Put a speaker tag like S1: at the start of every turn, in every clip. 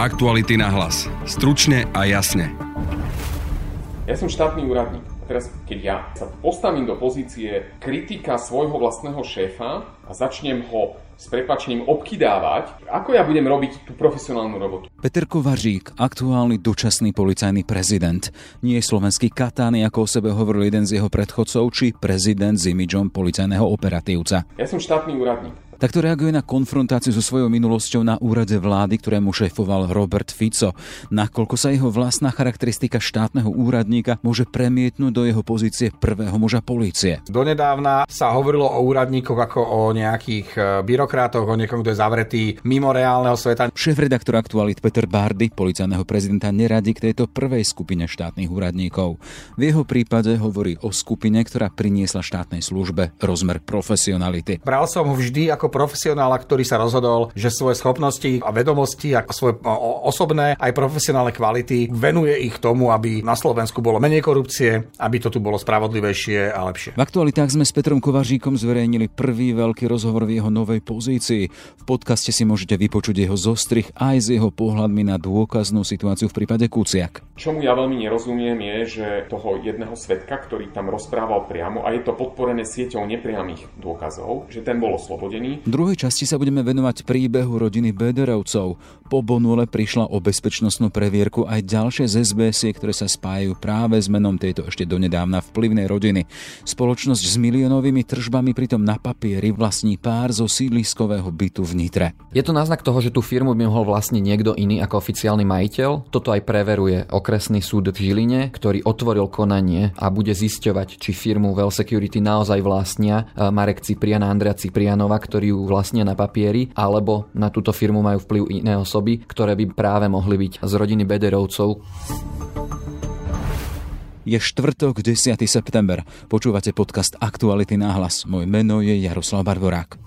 S1: Aktuality na hlas. Stručne a jasne.
S2: Ja som štátny úradník. A teraz, keď ja sa postavím do pozície kritika svojho vlastného šéfa a začnem ho s prepačením obkydávať, ako ja budem robiť tú profesionálnu robotu.
S3: Peter Kovařík, aktuálny dočasný policajný prezident. Nie je slovenský katány, ako o sebe hovoril jeden z jeho predchodcov, či prezident s imidžom policajného operatívca.
S2: Ja som štátny úradník.
S3: Takto reaguje na konfrontáciu so svojou minulosťou na úrade vlády, ktorému šéfoval Robert Fico. Nakoľko sa jeho vlastná charakteristika štátneho úradníka môže premietnúť do jeho pozície prvého muža polície.
S4: Donedávna sa hovorilo o úradníkoch ako o nejakých e, byrokrátoch, o niekom, kto je zavretý mimo reálneho sveta.
S3: Šéf-redaktor aktualit Peter Bardy, policajného prezidenta, neradí k tejto prvej skupine štátnych úradníkov. V jeho prípade hovorí o skupine, ktorá priniesla štátnej službe rozmer profesionality.
S4: Bral som ho vždy ako profesionála, ktorý sa rozhodol, že svoje schopnosti a vedomosti a svoje osobné aj profesionálne kvality venuje ich tomu, aby na Slovensku bolo menej korupcie, aby to tu bolo spravodlivejšie a lepšie.
S3: V aktualitách sme s Petrom Kovaříkom zverejnili prvý veľký rozhovor v jeho novej pozícii. V podcaste si môžete vypočuť jeho zostrih aj z jeho pohľadmi na dôkaznú situáciu v prípade Kuciak.
S2: Čomu ja veľmi nerozumiem je, že toho jedného svetka, ktorý tam rozprával priamo a je to podporené sieťou nepriamých dôkazov, že ten bol oslobodený,
S3: v druhej časti sa budeme venovať príbehu rodiny Bederovcov. Po Bonule prišla o bezpečnostnú previerku aj ďalšie z SBS, ktoré sa spájajú práve s menom tejto ešte donedávna vplyvnej rodiny. Spoločnosť s miliónovými tržbami pritom na papieri vlastní pár zo sídliskového bytu v Nitre.
S5: Je to náznak toho, že tú firmu by mohol vlastniť niekto iný ako oficiálny majiteľ. Toto aj preveruje okresný súd v Žiline, ktorý otvoril konanie a bude zisťovať, či firmu Well Security naozaj vlastnia Marek Ciprian a Andrea Ciprianova, ktorý ju vlastne na papieri, alebo na túto firmu majú vplyv iné osoby, ktoré by práve mohli byť z rodiny Bederovcov.
S3: Je štvrtok, 10. september. Počúvate podcast Aktuality náhlas. Moje meno je Jaroslav Barborák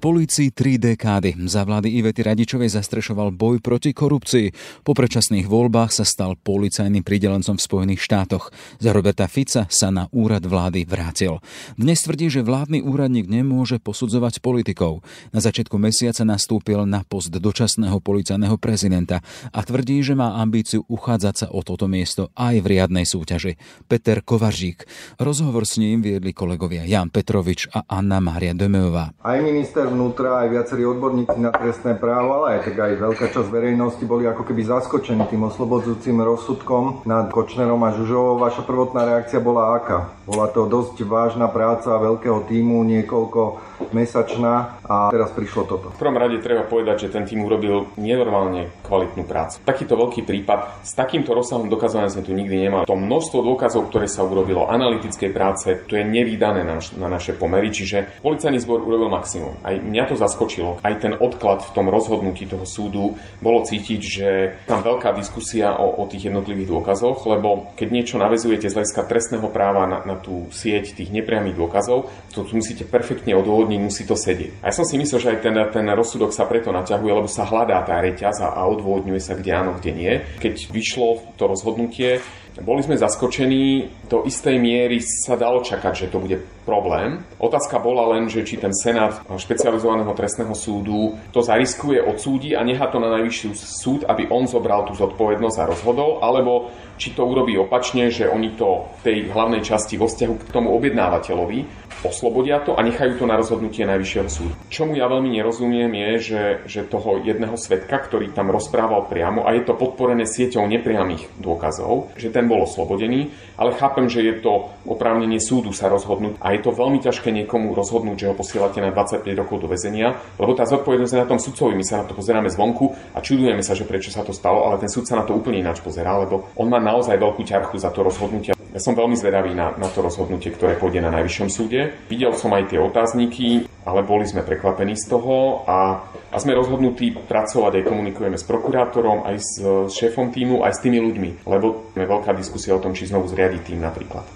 S3: polícii tri dekády. Za vlády Ivety Radičovej zastrešoval boj proti korupcii. Po predčasných voľbách sa stal policajným pridelencom v Spojených štátoch. Za Roberta Fica sa na úrad vlády vrátil. Dnes tvrdí, že vládny úradník nemôže posudzovať politikov. Na začiatku mesiaca nastúpil na post dočasného policajného prezidenta a tvrdí, že má ambíciu uchádzať sa o toto miesto aj v riadnej súťaži. Peter Kovaržík. Rozhovor s ním viedli kolegovia Jan Petrovič a Anna Mária Demeová.
S6: Aj minister vnútra, aj viacerí odborníci na trestné právo, ale aj tak aj veľká časť verejnosti boli ako keby zaskočení tým oslobodzujúcim rozsudkom nad Kočnerom a Žužovou. Vaša prvotná reakcia bola aká? Bola to dosť vážna práca veľkého týmu, niekoľko mesačná a teraz prišlo toto.
S2: V prvom rade treba povedať, že ten tým urobil nenormálne kvalitnú prácu. Takýto veľký prípad s takýmto rozsahom dokazovania sme tu nikdy nemali. To množstvo dôkazov, ktoré sa urobilo, analytickej práce, to je nevydané na, na naše pomery, čiže policajný zbor urobil maximum. Aj mňa to zaskočilo. Aj ten odklad v tom rozhodnutí toho súdu bolo cítiť, že tam veľká diskusia o, o tých jednotlivých dôkazoch, lebo keď niečo navezujete z hľadiska trestného práva na, na tú sieť tých nepriamých dôkazov, to musíte perfektne odôvodniť musí to sedieť. A ja som si myslel, že aj ten, ten rozsudok sa preto naťahuje, lebo sa hľadá tá reťaz a, odvodňuje sa kde áno, kde nie. Keď vyšlo to rozhodnutie, boli sme zaskočení, do istej miery sa dalo čakať, že to bude problém. Otázka bola len, že či ten Senát špecializovaného trestného súdu. To zariskuje, odsúdi a nechá to na najvyšší súd, aby on zobral tú zodpovednosť a rozhodol, alebo či to urobí opačne, že oni to v tej hlavnej časti vo vzťahu k tomu objednávateľovi oslobodia to a nechajú to na rozhodnutie Najvyššieho súdu. Čomu ja veľmi nerozumiem je, že, že toho jedného svetka, ktorý tam rozprával priamo a je to podporené sieťou nepriamých dôkazov, že ten bol oslobodený, ale chápem, že je to oprávnenie súdu sa rozhodnúť a je to veľmi ťažké niekomu rozhodnúť, že ho posielate na 25 rokov do väzenia, lebo tá zodpovednosť je na tom sudcovi. My sa na to pozeráme zvonku a čudujeme sa, že prečo sa to stalo, ale ten súd sa na to úplne ináč pozerá, lebo on má naozaj veľkú ťarchu za to rozhodnutie. Ja som veľmi zvedavý na, na to rozhodnutie, ktoré pôjde na najvyššom súde. Videl som aj tie otázniky, ale boli sme prekvapení z toho a, a sme rozhodnutí pracovať aj komunikujeme s prokurátorom, aj s šéfom týmu, aj s tými ľuďmi, lebo je veľká diskusia o tom, či znovu zriadiť tým napríklad.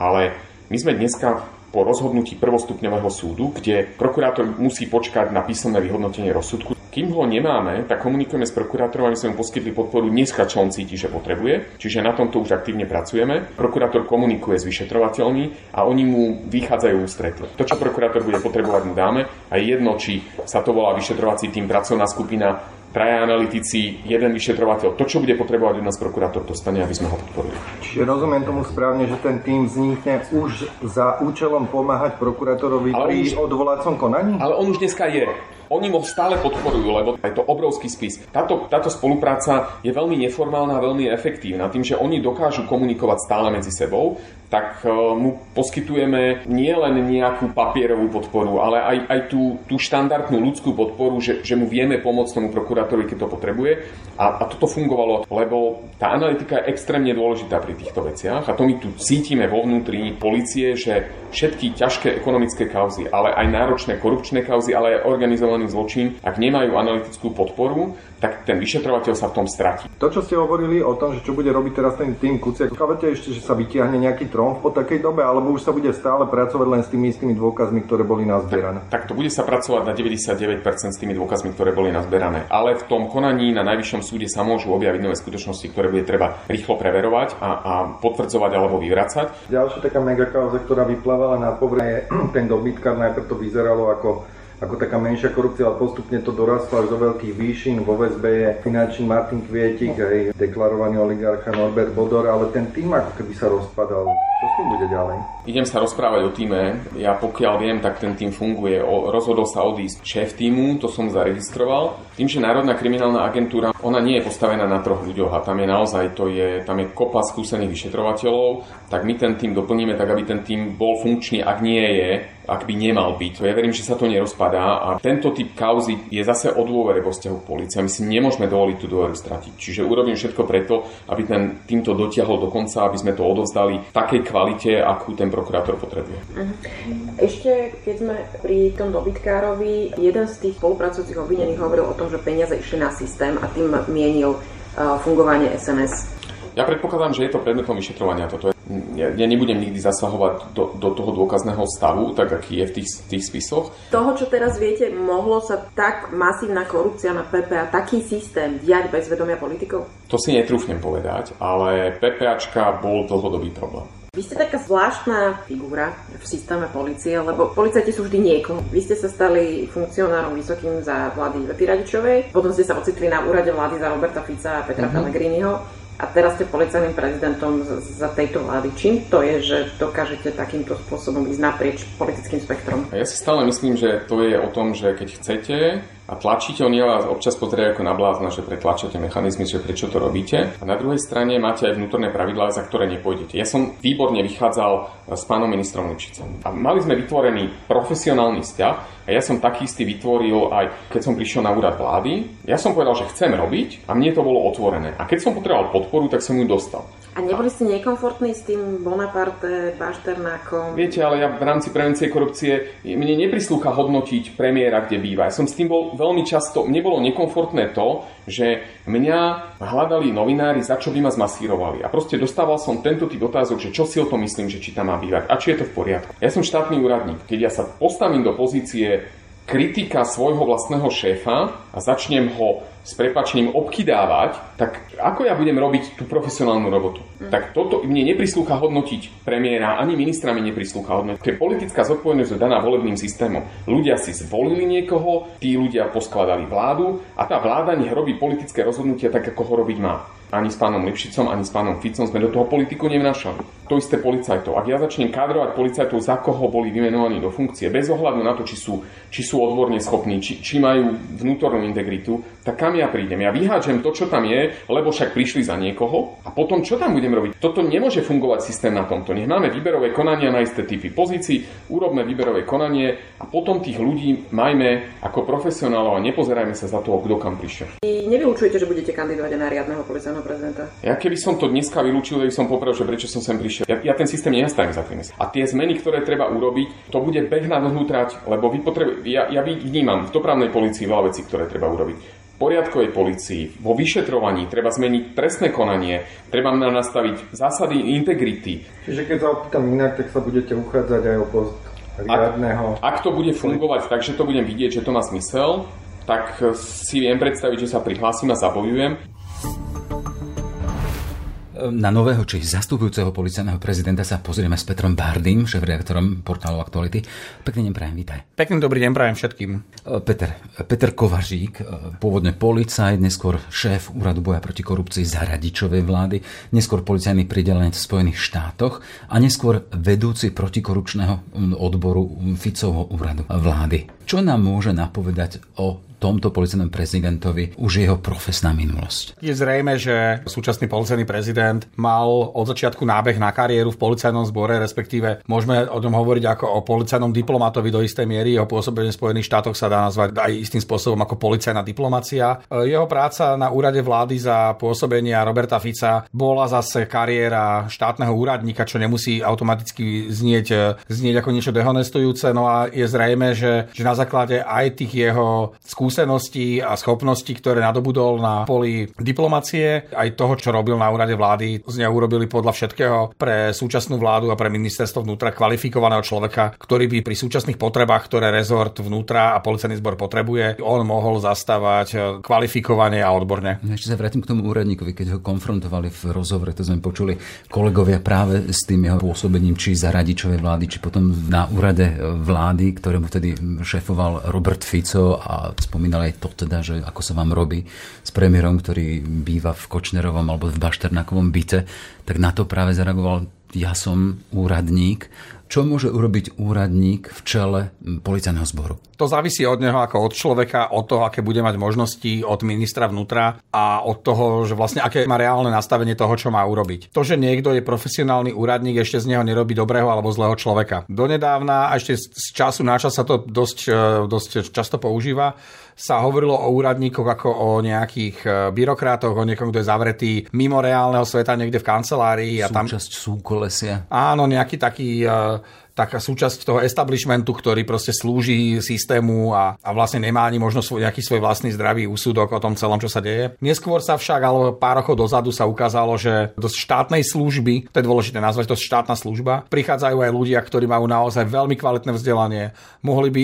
S2: Ale my sme dneska po rozhodnutí prvostupňového súdu, kde prokurátor musí počkať na písomné vyhodnotenie rozsudku, Kým ho nemáme, tak komunikujeme s prokurátorom, aby sme mu poskytli podporu dneska, čo on cíti, že potrebuje. Čiže na tomto už aktívne pracujeme. Prokurátor komunikuje s vyšetrovateľmi a oni mu vychádzajú ústrety. To, čo prokurátor bude potrebovať, mu dáme a je jedno, či sa to volá vyšetrovací tým, pracovná skupina, traja analytici, jeden vyšetrovateľ. To, čo bude potrebovať od nás prokurátor, dostane, aby sme ho podporili.
S6: Čiže rozumiem tomu správne, že ten tým vznikne už za účelom pomáhať prokurátorovi pri už, odvolacom konaní?
S2: Ale on už dneska je. Oni ho stále podporujú, lebo je to obrovský spis. Táto, táto spolupráca je veľmi neformálna a veľmi efektívna. Tým, že oni dokážu komunikovať stále medzi sebou, tak e, mu poskytujeme nielen nejakú papierovú podporu, ale aj, aj tú, tú štandardnú ľudskú podporu, že, že mu vieme pomôcť tomu prokurátorovi, keď to potrebuje. A, a toto fungovalo, lebo tá analytika je extrémne dôležitá pri týchto veciach a to my tu cítime vo vnútri policie, že všetky ťažké ekonomické kauzy, ale aj náročné korupčné kauzy, ale aj organizované organizovaný zločin, ak nemajú analytickú podporu, tak ten vyšetrovateľ sa v tom stratí.
S6: To, čo ste hovorili o tom, že čo bude robiť teraz ten tým Kuciak, chápete ešte, že sa vytiahne nejaký tromf po takej dobe, alebo už sa bude stále pracovať len s tými istými dôkazmi, ktoré boli nazbierané?
S2: Tak, tak to bude sa pracovať na 99% s tými dôkazmi, ktoré boli nazbierané. Ale v tom konaní na najvyššom súde sa môžu objaviť nové skutočnosti, ktoré bude treba rýchlo preverovať a, a potvrdzovať alebo vyvracať.
S6: Ďalšia taká megakauza, ktorá vyplávala na povrch, je ten dobytkár. Najprv to vyzeralo ako ako taká menšia korupcia, ale postupne to dorastlo až do veľkých výšin. Vo väzbe je finančný Martin Kvietik, aj deklarovaný oligarcha Norbert Bodor, ale ten tým ako keby sa rozpadal. Čo s tým bude ďalej?
S2: Idem sa rozprávať o týme. Ja pokiaľ viem, tak ten tým funguje. O, rozhodol sa odísť šéf týmu, to som zaregistroval. Tým, že Národná kriminálna agentúra, ona nie je postavená na troch ľuďoch a tam je naozaj, to je, tam je kopa skúsených vyšetrovateľov, tak my ten tým doplníme tak, aby ten tým bol funkčný, ak nie je, ak by nemal byť. Ja verím, že sa to nerozpadá a tento typ kauzy je zase o dôvere vo vzťahu k policii. My si nemôžeme dovoliť tú dôveru stratiť. Čiže urobím všetko preto, aby ten týmto dotiahol do konca, aby sme to odovzdali v takej kvalite, akú ten prokurátor potrebuje.
S7: Ešte keď sme pri tom dobytkárovi, jeden z tých spolupracujúcich obvinených hovoril o tom, že peniaze išli na systém a tým mienil fungovanie SNS.
S2: Ja predpokladám, že je to predmetom vyšetrovania. Toto ja, ja nebudem nikdy zasahovať do, do toho dôkazného stavu, tak aký je v tých, tých spisoch.
S7: Toho, čo teraz viete, mohlo sa tak masívna korupcia na PPA, taký systém diať bez vedomia politikov?
S2: To si netrúfnem povedať, ale PPAčka bol dlhodobý problém.
S7: Vy ste taká zvláštna figúra v systéme policie, lebo policajti sú vždy niekoho. Vy ste sa stali funkcionárom vysokým za vlády Ivety Radičovej, potom ste sa ocitli na úrade vlády za Roberta Fica a Petra mm-hmm. Pellegriniho a teraz ste policajným prezidentom za tejto vlády. Čím to je, že dokážete takýmto spôsobom ísť naprieč politickým spektrom?
S2: Ja si stále myslím, že to je o tom, že keď chcete a vás občas pozerajú ako na blázna, že pretlačate mechanizmy, že prečo to robíte. A na druhej strane máte aj vnútorné pravidlá, za ktoré nepôjdete. Ja som výborne vychádzal s pánom ministrom Lipšicom. A mali sme vytvorený profesionálny vzťah, a ja som taký istý vytvoril aj keď som prišiel na úrad vlády. Ja som povedal, že chcem robiť a mne to bolo otvorené. A keď som potreboval podporu, tak som ju dostal.
S7: A neboli ste nekomfortní s tým Bonaparte, Bašternákom?
S2: Viete, ale ja v rámci prevencie korupcie, mne neprislúcha hodnotiť premiéra, kde býva. Ja som s tým bol veľmi často, mne bolo nekomfortné to, že mňa hľadali novinári, za čo by ma zmasírovali. A proste dostával som tento typ otázok, že čo si o tom myslím, že či tam má bývať a či je to v poriadku. Ja som štátny úradník. Keď ja sa postavím do pozície kritika svojho vlastného šéfa a začnem ho s prepačením obkydávať, tak ako ja budem robiť tú profesionálnu robotu? Mm. Tak toto mne neprislúcha hodnotiť premiéra, ani ministra mi neprislúcha hodnotiť. To je politická zodpovednosť daná volebným systémom. Ľudia si zvolili niekoho, tí ľudia poskladali vládu a tá vláda nech robí politické rozhodnutia tak, ako ho robiť má ani s pánom Lipšicom, ani s pánom Ficom sme do toho politiku nevnašali. To isté policajtov. Ak ja začnem kádrovať policajtov, za koho boli vymenovaní do funkcie, bez ohľadu na to, či sú, či sú odborne schopní, či, či majú vnútornú integritu, tak kam ja prídem? Ja vyhádžem to, čo tam je, lebo však prišli za niekoho a potom čo tam budem robiť? Toto nemôže fungovať systém na tomto. Nech máme výberové konania na isté typy pozícií, urobme výberové konanie a potom tých ľudí majme ako profesionálov a nepozerajme sa za toho, kto kam prišiel.
S7: Nevylučujete, že budete kandidovať na riadneho policajného policajného prezidenta?
S2: Ja keby som to dneska vylúčil, by som popravil, že prečo som sem prišiel. Ja, ja ten systém nenastavím za 3 mesiace. A tie zmeny, ktoré treba urobiť, to bude beh na dlhú trať, lebo vy potrebu- ja, ja vnímam v dopravnej policii veľa vecí, ktoré treba urobiť poriadkovej policii, vo vyšetrovaní treba zmeniť trestné konanie, treba nastaviť zásady integrity.
S6: Čiže keď sa opýtam inak, tak sa budete uchádzať aj o post riadného.
S2: Ak, ak to bude fungovať tak, že to budem vidieť, že to má zmysel, tak si viem predstaviť, že sa prihlásim a zabojujem.
S3: Na nového či zastupujúceho policajného prezidenta sa pozrieme s Petrom Bardym, šéf-reaktorom portálu Aktuality. Pekný deň prajem, vítaj.
S4: Pekný dobrý deň prajem všetkým.
S3: E, Peter, Peter Kovažík, e, pôvodne policajt, neskôr šéf Úradu boja proti korupcii za radičovej vlády, neskôr policajný pridelenec v Spojených štátoch a neskôr vedúci protikorupčného odboru Ficovho úradu vlády. Čo nám môže napovedať o tomto policajnom prezidentovi už jeho profesná minulosť.
S4: Je zrejme, že súčasný policajný prezident mal od začiatku nábeh na kariéru v policajnom zbore, respektíve môžeme o ňom hovoriť ako o policajnom diplomatovi do istej miery. Jeho pôsobenie v Spojených štátoch sa dá nazvať aj istým spôsobom ako policajná diplomacia. Jeho práca na úrade vlády za pôsobenia Roberta Fica bola zase kariéra štátneho úradníka, čo nemusí automaticky znieť, znieť ako niečo dehonestujúce. No a je zrejme, že, že na základe aj tých jeho skúseností skúseností a schopností, ktoré nadobudol na poli diplomacie, aj toho, čo robil na úrade vlády, z neho urobili podľa všetkého pre súčasnú vládu a pre ministerstvo vnútra kvalifikovaného človeka, ktorý by pri súčasných potrebách, ktoré rezort vnútra a policajný zbor potrebuje, on mohol zastávať kvalifikovane a odborne.
S3: No ešte sa vrátim k tomu úradníkovi, keď ho konfrontovali v rozhovore, to sme počuli kolegovia práve s tým jeho pôsobením, či za radičovej vlády, či potom na úrade vlády, ktorému vtedy šéfoval Robert Fico a spomínal aj to teda, že ako sa vám robí s premiérom, ktorý býva v Kočnerovom alebo v Bašternakovom byte, tak na to práve zareagoval ja som úradník, čo môže urobiť úradník v čele policajného zboru?
S4: To závisí od neho ako od človeka, od toho, aké bude mať možnosti od ministra vnútra a od toho, že vlastne aké má reálne nastavenie toho, čo má urobiť. To, že niekto je profesionálny úradník, ešte z neho nerobí dobrého alebo zlého človeka. Donedávna a ešte z času na čas sa to dosť, e, dosť často používa sa hovorilo o úradníkoch ako o nejakých e, byrokrátoch, o niekom, kto je zavretý mimo reálneho sveta niekde v kancelárii.
S3: A tam... Súčasť súkolesia.
S4: Áno, nejaký taký uh, taká súčasť toho establishmentu, ktorý proste slúži systému a, a vlastne nemá ani možno svoj, nejaký svoj vlastný zdravý úsudok o tom celom, čo sa deje. Neskôr sa však, alebo pár rokov dozadu sa ukázalo, že do štátnej služby, to je dôležité nazvať to štátna služba, prichádzajú aj ľudia, ktorí majú naozaj veľmi kvalitné vzdelanie, mohli by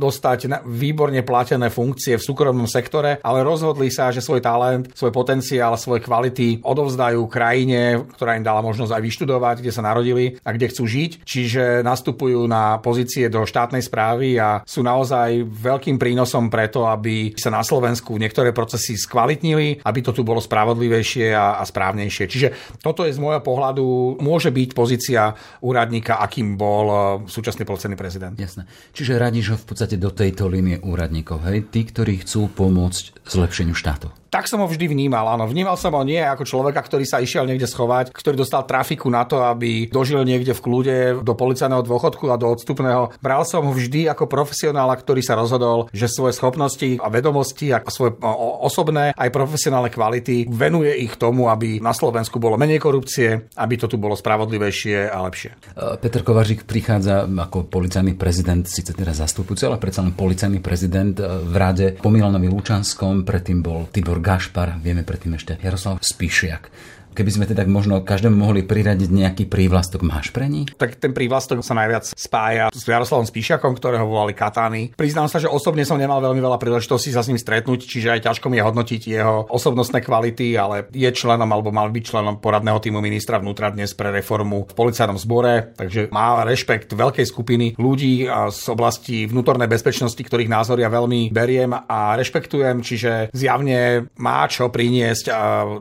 S4: dostať výborne platené funkcie v súkromnom sektore, ale rozhodli sa, že svoj talent, svoj potenciál, svoje kvality odovzdajú krajine, ktorá im dala možnosť aj vyštudovať, kde sa narodili a kde chcú žiť. Čiže nastupujú na pozície do štátnej správy a sú naozaj veľkým prínosom preto, aby sa na Slovensku niektoré procesy skvalitnili, aby to tu bolo spravodlivejšie a, a správnejšie. Čiže toto je z môjho pohľadu, môže byť pozícia úradníka, akým bol e, súčasný policajný prezident.
S3: Jasné. Čiže radíš ho v podstate do tejto línie úradníkov, hej? Tí, ktorí chcú pomôcť zlepšeniu štátu.
S4: Tak som ho vždy vnímal, áno. Vnímal som ho nie ako človeka, ktorý sa išiel niekde schovať, ktorý dostal trafiku na to, aby dožil niekde v kľude do policajného dôchodku a do odstupného. Bral som ho vždy ako profesionála, ktorý sa rozhodol, že svoje schopnosti a vedomosti a svoje osobné aj profesionálne kvality venuje ich tomu, aby na Slovensku bolo menej korupcie, aby to tu bolo spravodlivejšie a lepšie.
S3: E, Peter Kovařík prichádza ako policajný prezident, síce teraz zastupujúci, ale predsa len policajný prezident e, v rade po Milanovi Lučanskom, predtým bol Tibor Gašpar, vieme predtým ešte Jaroslav Spíšiak. Keby sme teda možno každému mohli priradiť nejaký prívlastok, máš pre ní?
S4: Tak ten prívlastok sa najviac spája s Jaroslavom Spíšakom, ktorého volali Katány. Priznám sa, že osobne som nemal veľmi veľa príležitostí sa s ním stretnúť, čiže aj ťažko mi je hodnotiť jeho osobnostné kvality, ale je členom alebo mal byť členom poradného týmu ministra vnútra dnes pre reformu v policajnom zbore, takže má rešpekt veľkej skupiny ľudí z oblasti vnútornej bezpečnosti, ktorých názory ja veľmi beriem a rešpektujem, čiže zjavne má čo priniesť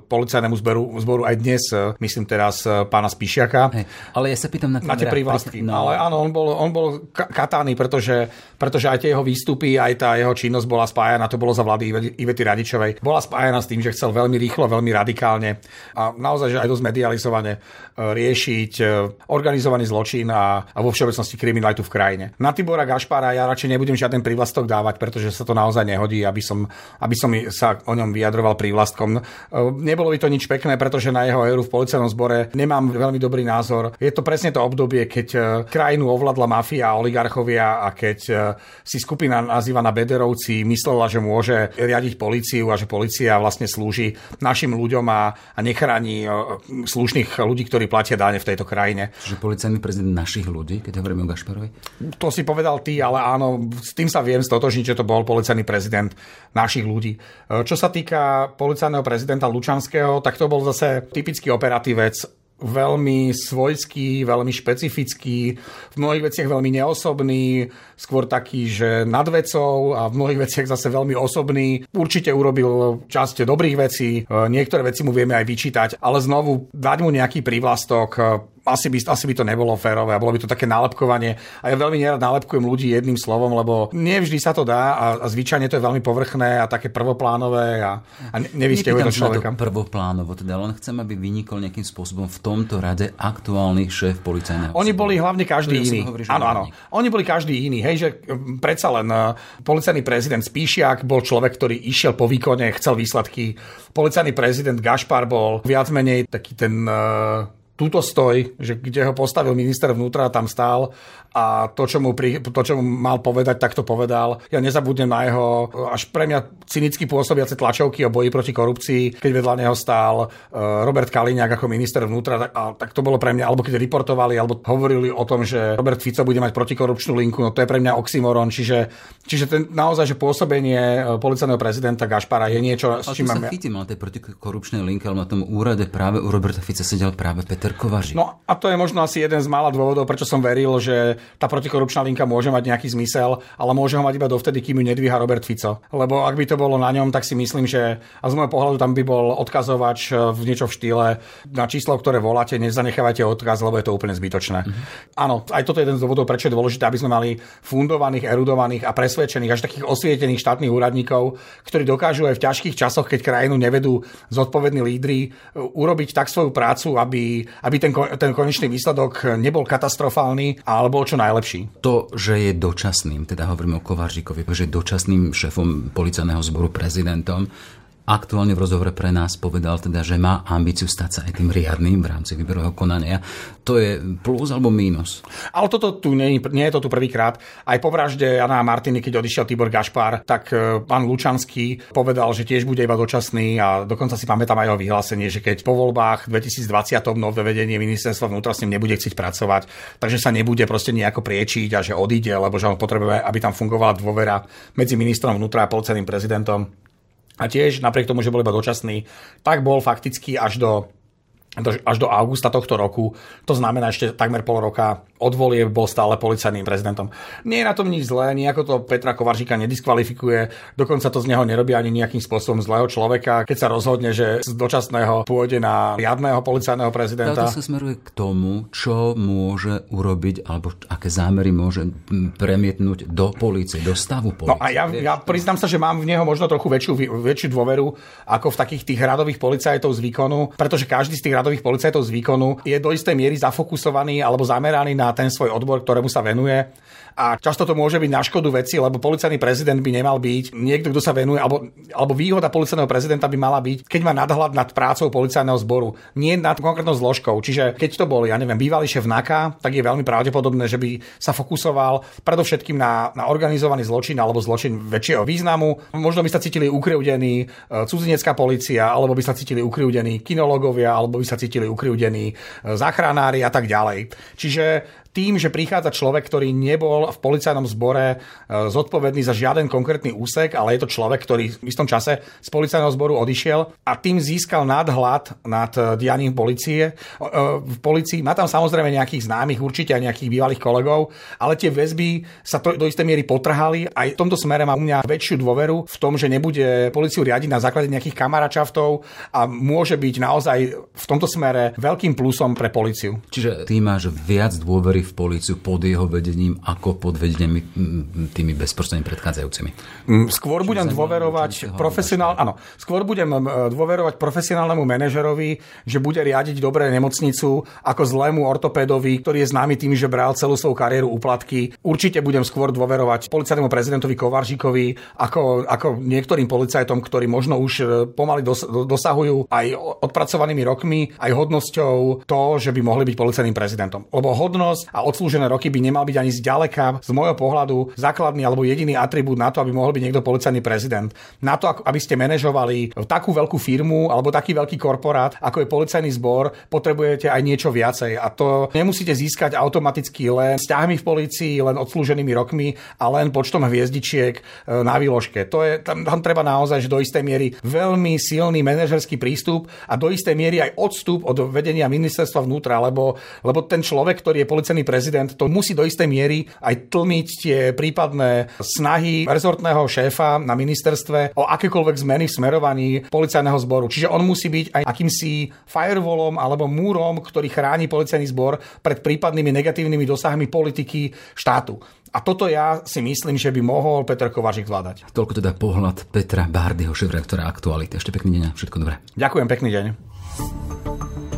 S4: policajnému zboru, zboru aj dnes, e, myslím teraz e, pána Spíšiaka. Hey,
S3: ale ja sa pýtam na,
S4: na tie prívlastky. No. Ale áno, on bol, on bol katány, pretože, pretože aj tie jeho výstupy, aj tá jeho činnosť bola spájana, to bolo za vlády Ivety Radičovej, bola spájana s tým, že chcel veľmi rýchlo, veľmi radikálne a naozaj, že aj dosť medializovane e, riešiť organizovaný zločin a, a vo všeobecnosti kriminalitu v krajine. Na Tibora Gašpara ja radšej nebudem žiaden prívlastok dávať, pretože sa to naozaj nehodí, aby som, aby som sa o ňom vyjadroval prívlastkom. Nebolo by to nič pekné, pretože že na jeho éru v policajnom zbore nemám veľmi dobrý názor. Je to presne to obdobie, keď e, krajinu ovládla mafia a oligarchovia a keď e, si skupina nazývaná Bederovci myslela, že môže riadiť policiu a že policia vlastne slúži našim ľuďom a, a nechráni slušných ľudí, ktorí platia dáne v tejto krajine.
S3: Čiže policajný prezident našich ľudí, keď hovoríme o Gašparovi?
S4: To si povedal ty, ale áno, s tým sa viem stotožniť, že to bol policajný prezident našich ľudí. Čo sa týka policajného prezidenta Lučanského, tak to bol zase typický operatívec veľmi svojský, veľmi špecifický, v mnohých veciach veľmi neosobný, skôr taký, že nad vecou a v mnohých veciach zase veľmi osobný. Určite urobil časť dobrých vecí, niektoré veci mu vieme aj vyčítať, ale znovu dať mu nejaký prívlastok, asi by, asi by to nebolo férové a bolo by to také nálepkovanie. A ja veľmi nerad nálepkujem ľudí jedným slovom, lebo nevždy sa to dá a, a zvyčajne to je veľmi povrchné a také prvoplánové a, a nevystihuje to človeka.
S3: To prvoplánovo, teda len chcem, aby vynikol nejakým spôsobom v tomto rade aktuálny šéf policajného.
S4: Oni boli hlavne každý iný. Áno, áno. Oni boli každý iný. Hej, že predsa len uh, policajný prezident Spíšiak bol človek, ktorý išiel po výkone, chcel výsledky. Policajný prezident Gašpar bol viac menej taký ten uh, túto stoj, že kde ho postavil minister vnútra, tam stál a to, čo mu, pri, to, čo mu mal povedať, tak to povedal. Ja nezabudnem na jeho až pre mňa cynicky pôsobiace tlačovky o boji proti korupcii, keď vedľa neho stál uh, Robert Kaliňák ako minister vnútra, tak, a, tak to bolo pre mňa, alebo keď reportovali, alebo hovorili o tom, že Robert Fico bude mať protikorupčnú linku, no to je pre mňa oxymoron, čiže, čiže ten, naozaj, že pôsobenie e, policajného prezidenta Gašpara je niečo,
S3: s čím mám... sa chytím, ale tej protikorupčnej linke, ale na tom úrade práve u Roberta Fica sedel práve Peter Kovařík.
S4: No a to je možno asi jeden z mála dôvodov, prečo som veril, že tá protikorupčná linka môže mať nejaký zmysel, ale môže ho mať iba dovtedy, kým ju nedvíha Robert Fico. Lebo ak by to bolo na ňom, tak si myslím, že a z môjho pohľadu tam by bol odkazovač e, v niečo v štýle na číslo, ktoré voláte, nezanechávajte odkaz, lebo je to úplne zbytočné. Mm-hmm. Áno, aj toto je jeden z dôvodov, prečo je dôležité, aby sme mali fundovaných, erudovaných a presvedčených, až takých osvietených štátnych úradníkov, ktorí dokážu aj v ťažkých časoch, keď krajinu nevedú zodpovední lídry, e, urobiť tak svoju prácu, aby, aby ten, ten konečný výsledok nebol katastrofálny, ale bol čo najlepší lepší.
S3: To, že je dočasným, teda hovoríme o Kovaržíkovi, že je dočasným šéfom policajného zboru prezidentom, aktuálne v rozhovore pre nás povedal teda, že má ambíciu stať sa aj tým riadným v rámci výberového konania. To je plus alebo mínus?
S4: Ale toto tu nie, nie je to tu prvýkrát. Aj po vražde Jana Martiny, keď odišiel Tibor Gašpar, tak e, pán Lučanský povedal, že tiež bude iba dočasný a dokonca si pamätám aj jeho vyhlásenie, že keď po voľbách 2020 nové vedenie ministerstva vnútra s ním nebude chcieť pracovať, takže sa nebude proste nejako priečiť a že odíde, lebo že on potrebuje, aby tam fungovala dôvera medzi ministrom vnútra a policajným prezidentom a tiež napriek tomu, že bol iba dočasný, tak bol fakticky až do až do augusta tohto roku, to znamená ešte takmer pol roka od volie bol stále policajným prezidentom. Nie je na tom nič zlé, nejako to Petra Kovaržíka nediskvalifikuje, dokonca to z neho nerobí ani nejakým spôsobom zlého človeka, keď sa rozhodne, že z dočasného pôjde na riadného policajného prezidenta.
S3: Ale to sa smeruje k tomu, čo môže urobiť, alebo aké zámery môže premietnúť do policie, do stavu policie.
S4: No a ja, ja priznám sa, že mám v neho možno trochu väčšiu, väčšiu dôveru ako v takých tých radových policajtov z výkonu, pretože každý z tých radových policajtov z výkonu je do istej miery zafokusovaný alebo zameraný na ten svoj odbor, ktorému sa venuje a často to môže byť na škodu veci, lebo policajný prezident by nemal byť niekto, kto sa venuje, alebo, alebo výhoda policajného prezidenta by mala byť, keď má nadhľad nad prácou policajného zboru, nie nad konkrétnou zložkou. Čiže keď to bol, ja neviem, bývalý šéf NAKA, tak je veľmi pravdepodobné, že by sa fokusoval predovšetkým na, na organizovaný zločin alebo zločin väčšieho významu. Možno by sa cítili ukryvdení e, cudzinecká policia, alebo by sa cítili ukryvdení kinológovia, alebo by sa cítili ukryvdení e, záchranári a tak ďalej. Čiže tým, že prichádza človek, ktorý nebol v policajnom zbore e, zodpovedný za žiaden konkrétny úsek, ale je to človek, ktorý v istom čase z policajného zboru odišiel a tým získal nadhľad nad e, dianím policie. E, v policii má tam samozrejme nejakých známych, určite aj nejakých bývalých kolegov, ale tie väzby sa to do istej miery potrhali. Aj v tomto smere má u mňa väčšiu dôveru v tom, že nebude policiu riadiť na základe nejakých kamaračaftov a môže byť naozaj v tomto smere veľkým plusom pre policiu.
S3: Čiže ty máš viac dôvery dôvery v políciu pod jeho vedením ako pod vedením tými bezprostrednými predchádzajúcimi?
S4: Mm, skôr budem dôverovať profesionál, áno, skôr budem dôverovať profesionálnemu manažerovi, že bude riadiť dobre nemocnicu ako zlému ortopédovi, ktorý je známy tým, že bral celú svoju kariéru úplatky. Určite budem skôr dôverovať policajnému prezidentovi Kovaržíkovi ako, ako niektorým policajtom, ktorí možno už e, pomaly dos, dosahujú aj odpracovanými rokmi, aj hodnosťou to, že by mohli byť policajným prezidentom. Lebo hodnosť a odslúžené roky by nemal byť ani zďaleka z môjho pohľadu základný alebo jediný atribút na to, aby mohol byť niekto policajný prezident. Na to, aby ste manažovali takú veľkú firmu alebo taký veľký korporát, ako je policajný zbor, potrebujete aj niečo viacej. A to nemusíte získať automaticky len vzťahmi v policii, len odslúženými rokmi a len počtom hviezdičiek e, na výložke. To je, tam, tam treba naozaj že do istej miery veľmi silný manažerský prístup a do istej miery aj odstup od vedenia ministerstva vnútra, lebo, lebo ten človek, ktorý je policajný prezident, to musí do istej miery aj tlmiť tie prípadné snahy rezortného šéfa na ministerstve o akékoľvek zmeny v smerovaní policajného zboru. Čiže on musí byť aj akýmsi firewallom alebo múrom, ktorý chráni policajný zbor pred prípadnými negatívnymi dosahmi politiky štátu. A toto ja si myslím, že by mohol Petr Kovačík zvládať.
S3: Toľko teda pohľad Petra Bárdyho, šéf-rektora Aktuality. Ešte pekný deň a všetko dobré.
S4: Ďakujem, pekný deň.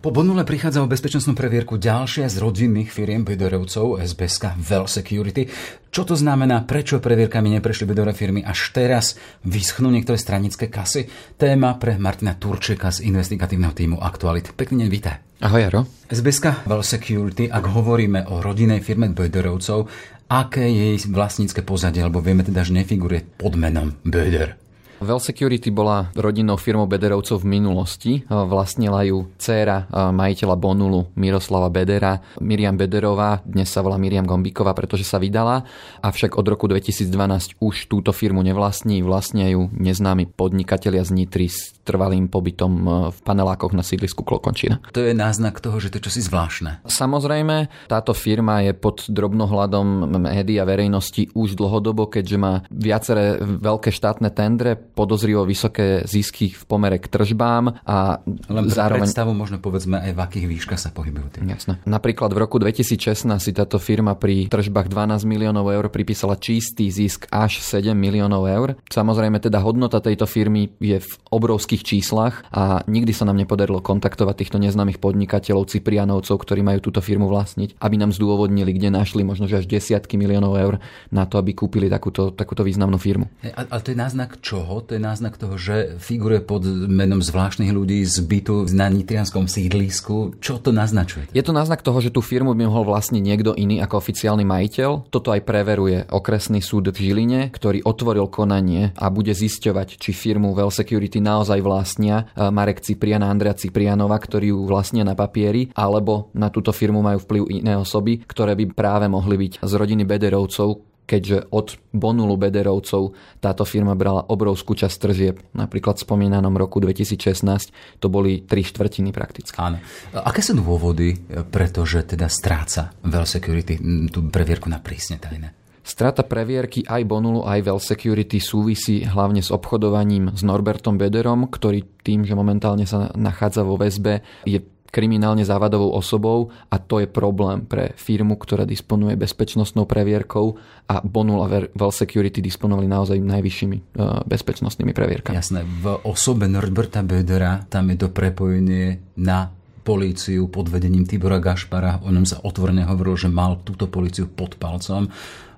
S3: Po Bonule prichádza o bezpečnostnú previerku ďalšia z rodinných firiem Bedorovcov SBSK Well Security. Čo to znamená, prečo previerkami neprešli Bedore firmy až teraz vyschnú niektoré stranické kasy? Téma pre Martina Turčeka z investigatívneho týmu Aktualit. Pekný deň, vítaj.
S5: Ahoj, Jaro.
S3: SBSK Well Security, ak hovoríme o rodinnej firme Bedorovcov, aké je jej vlastnícke pozadie, alebo vieme teda, že nefiguruje pod menom Böder.
S5: Well Security bola rodinnou firmou Bederovcov v minulosti. Vlastnila ju dcéra majiteľa Bonulu Miroslava Bedera, Miriam Bederová, dnes sa volá Miriam Gombíková, pretože sa vydala, avšak od roku 2012 už túto firmu nevlastní, vlastnia ju neznámi podnikatelia z Nitry s trvalým pobytom v panelákoch na sídlisku Klokončina.
S3: To je náznak toho, že to je čosi zvláštne.
S5: Samozrejme, táto firma je pod drobnohľadom médií a verejnosti už dlhodobo, keďže má viaceré veľké štátne tendre, podozrivo vysoké zisky v pomere k tržbám a
S3: Len zároveň... predstavu možno povedzme aj v akých výškach sa pohybujú. Tým.
S5: Jasné. Napríklad v roku 2016 si táto firma pri tržbách 12 miliónov eur pripísala čistý zisk až 7 miliónov eur. Samozrejme teda hodnota tejto firmy je v obrovských číslach a nikdy sa nám nepodarilo kontaktovať týchto neznámych podnikateľov, Ciprianovcov, ktorí majú túto firmu vlastniť, aby nám zdôvodnili, kde našli možno že až desiatky miliónov eur na to, aby kúpili takúto, takúto významnú firmu.
S3: Ale to je náznak čoho? To je náznak toho, že figuruje pod menom zvláštnych ľudí z bytu na nitrianskom sídlisku. Čo to naznačuje?
S5: Je to náznak toho, že tú firmu by mohol vlastniť niekto iný ako oficiálny majiteľ. Toto aj preveruje okresný súd v Žiline, ktorý otvoril konanie a bude zisťovať, či firmu Well Security naozaj vlastnia e, Marek Ciprian a Andrea Ciprianova, ktorí ju vlastnia na papieri, alebo na túto firmu majú vplyv iné osoby, ktoré by práve mohli byť z rodiny Bederovcov, keďže od Bonulu Bederovcov táto firma brala obrovskú časť tržieb. Napríklad v spomínanom roku 2016 to boli tri štvrtiny prakticky.
S3: Áno. Aké sú dôvody, pretože teda stráca Well Security tú previerku na prísne tajné?
S5: Strata previerky aj Bonulu, aj Well Security súvisí hlavne s obchodovaním s Norbertom Bederom, ktorý tým, že momentálne sa nachádza vo väzbe, je kriminálne závadovou osobou a to je problém pre firmu, ktorá disponuje bezpečnostnou previerkou a Bonul a Well Security disponovali naozaj najvyššími e, bezpečnostnými previerkami.
S3: Jasné, v osobe Norberta Bödera tam je to prepojenie na políciu pod vedením Tibora Gašpara. O ňom sa otvorene hovorilo, že mal túto políciu pod palcom.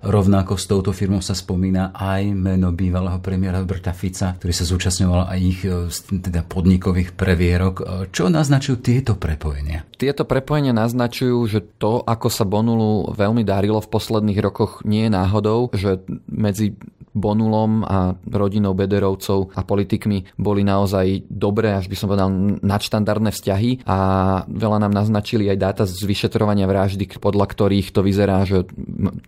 S3: Rovnako s touto firmou sa spomína aj meno bývalého premiéra Roberta Fica, ktorý sa zúčastňoval aj ich e, teda podnikových previerok. E, čo naznačujú tieto prepojenia?
S5: Tieto prepojenia naznačujú, že to, ako sa Bonulu veľmi darilo v posledných rokoch, nie je náhodou, že medzi Bonulom a rodinou Bederovcov a politikmi boli naozaj dobré, až by som povedal, nadštandardné vzťahy a veľa nám naznačili aj dáta z vyšetrovania vraždy, podľa ktorých to vyzerá, že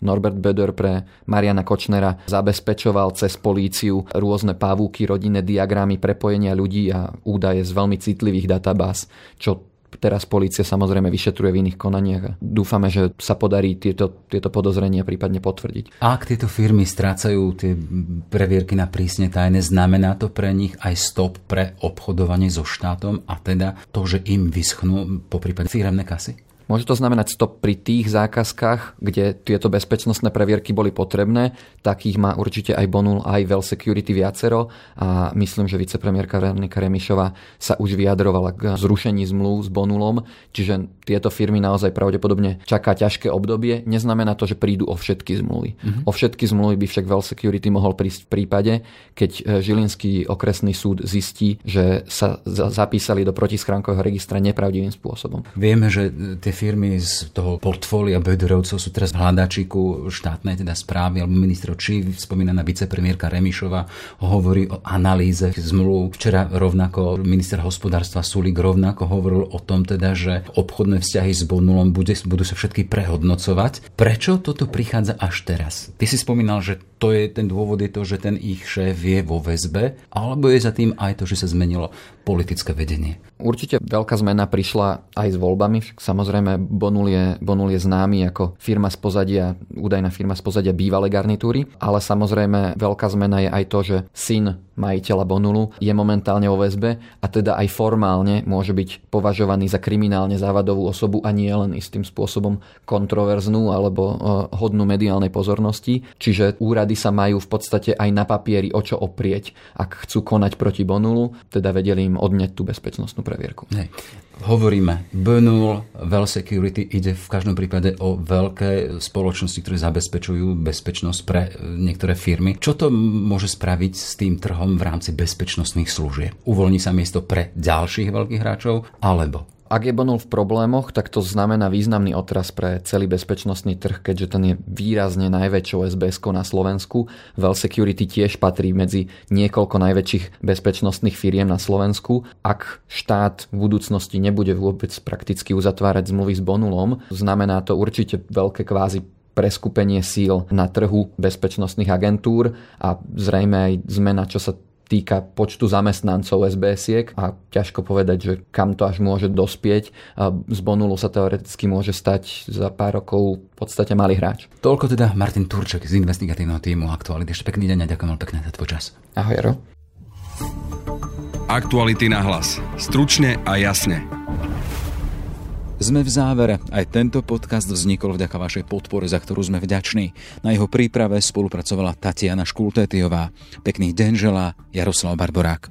S5: Norbert Beder pre Mariana Kočnera zabezpečoval cez políciu rôzne pavúky, rodinné diagramy, prepojenia ľudí a údaje z veľmi citlivých databáz, čo Teraz policia samozrejme vyšetruje v iných konaniach dúfame, že sa podarí tieto, tieto podozrenia prípadne potvrdiť.
S3: Ak tieto firmy strácajú tie previerky na prísne tajné, znamená to pre nich aj stop pre obchodovanie so štátom a teda to, že im vyschnú po prípade firemné kasy?
S5: Môže to znamenať stop pri tých zákazkách, kde tieto bezpečnostné previerky boli potrebné. Takých má určite aj Bonul, aj Well Security viacero a myslím, že vicepremiérka Veronika Remišová sa už vyjadrovala k zrušení zmluv s Bonulom, čiže tieto firmy naozaj pravdepodobne čaká ťažké obdobie. Neznamená to, že prídu o všetky zmluvy. Mm-hmm. O všetky zmluvy by však Well Security mohol prísť v prípade, keď e, Žilinský okresný súd zistí, že sa zapísali do protischránkového registra nepravdivým spôsobom.
S3: Vieme, že tie firmy z toho portfólia Böderovcov sú teraz v hľadačiku štátnej teda správy alebo ministrov, či spomínaná vicepremiérka Remišova hovorí o analýze zmluv. Včera rovnako minister hospodárstva Sulik rovnako hovoril o tom teda, že obchodné vzťahy s Bonulom bude, budú sa všetky prehodnocovať. Prečo toto prichádza až teraz? Ty si spomínal, že to je ten dôvod je to, že ten ich šéf je vo väzbe, alebo je za tým aj to, že sa zmenilo politické vedenie?
S5: Určite veľká zmena prišla aj s voľbami. Samozrejme, Bonul je, Bonul je známy ako firma z pozadia, údajná firma z pozadia bývalej garnitúry, ale samozrejme veľká zmena je aj to, že syn majiteľa Bonulu je momentálne vo väzbe a teda aj formálne môže byť považovaný za kriminálne závadovú osobu a nie len istým spôsobom kontroverznú alebo uh, hodnú mediálnej pozornosti. Čiže úrady sa majú v podstate aj na papieri o čo oprieť, ak chcú konať proti Bonulu, teda vedeli im odneť tú bezpečnostnú previerku.
S3: Hej. Hovoríme, Benul, Well Security ide v každom prípade o veľké spoločnosti, ktoré zabezpečujú bezpečnosť pre niektoré firmy. Čo to môže spraviť s tým trhom v rámci bezpečnostných služieb? Uvoľní sa miesto pre ďalších veľkých hráčov alebo
S5: ak je Bonul v problémoch, tak to znamená významný otraz pre celý bezpečnostný trh, keďže ten je výrazne najväčšou SBS na Slovensku. Well Security tiež patrí medzi niekoľko najväčších bezpečnostných firiem na Slovensku. Ak štát v budúcnosti nebude vôbec prakticky uzatvárať zmluvy s Bonulom, znamená to určite veľké kvázi preskupenie síl na trhu bezpečnostných agentúr a zrejme aj zmena, čo sa týka počtu zamestnancov SBS-iek a ťažko povedať, že kam to až môže dospieť. Z Bonulu sa teoreticky môže stať za pár rokov v podstate malý hráč.
S3: Toľko teda Martin Turček z investigatívneho týmu Aktuality. Ešte pekný deň a ďakujem veľmi pekne za tvoj čas.
S5: Ahoj, Jaro.
S1: Aktuality na hlas. Stručne a jasne.
S3: Sme v závere. Aj tento podcast vznikol vďaka vašej podpore, za ktorú sme vďační. Na jeho príprave spolupracovala Tatiana Škultétiová. Pekný deň želá Jaroslav Barborák.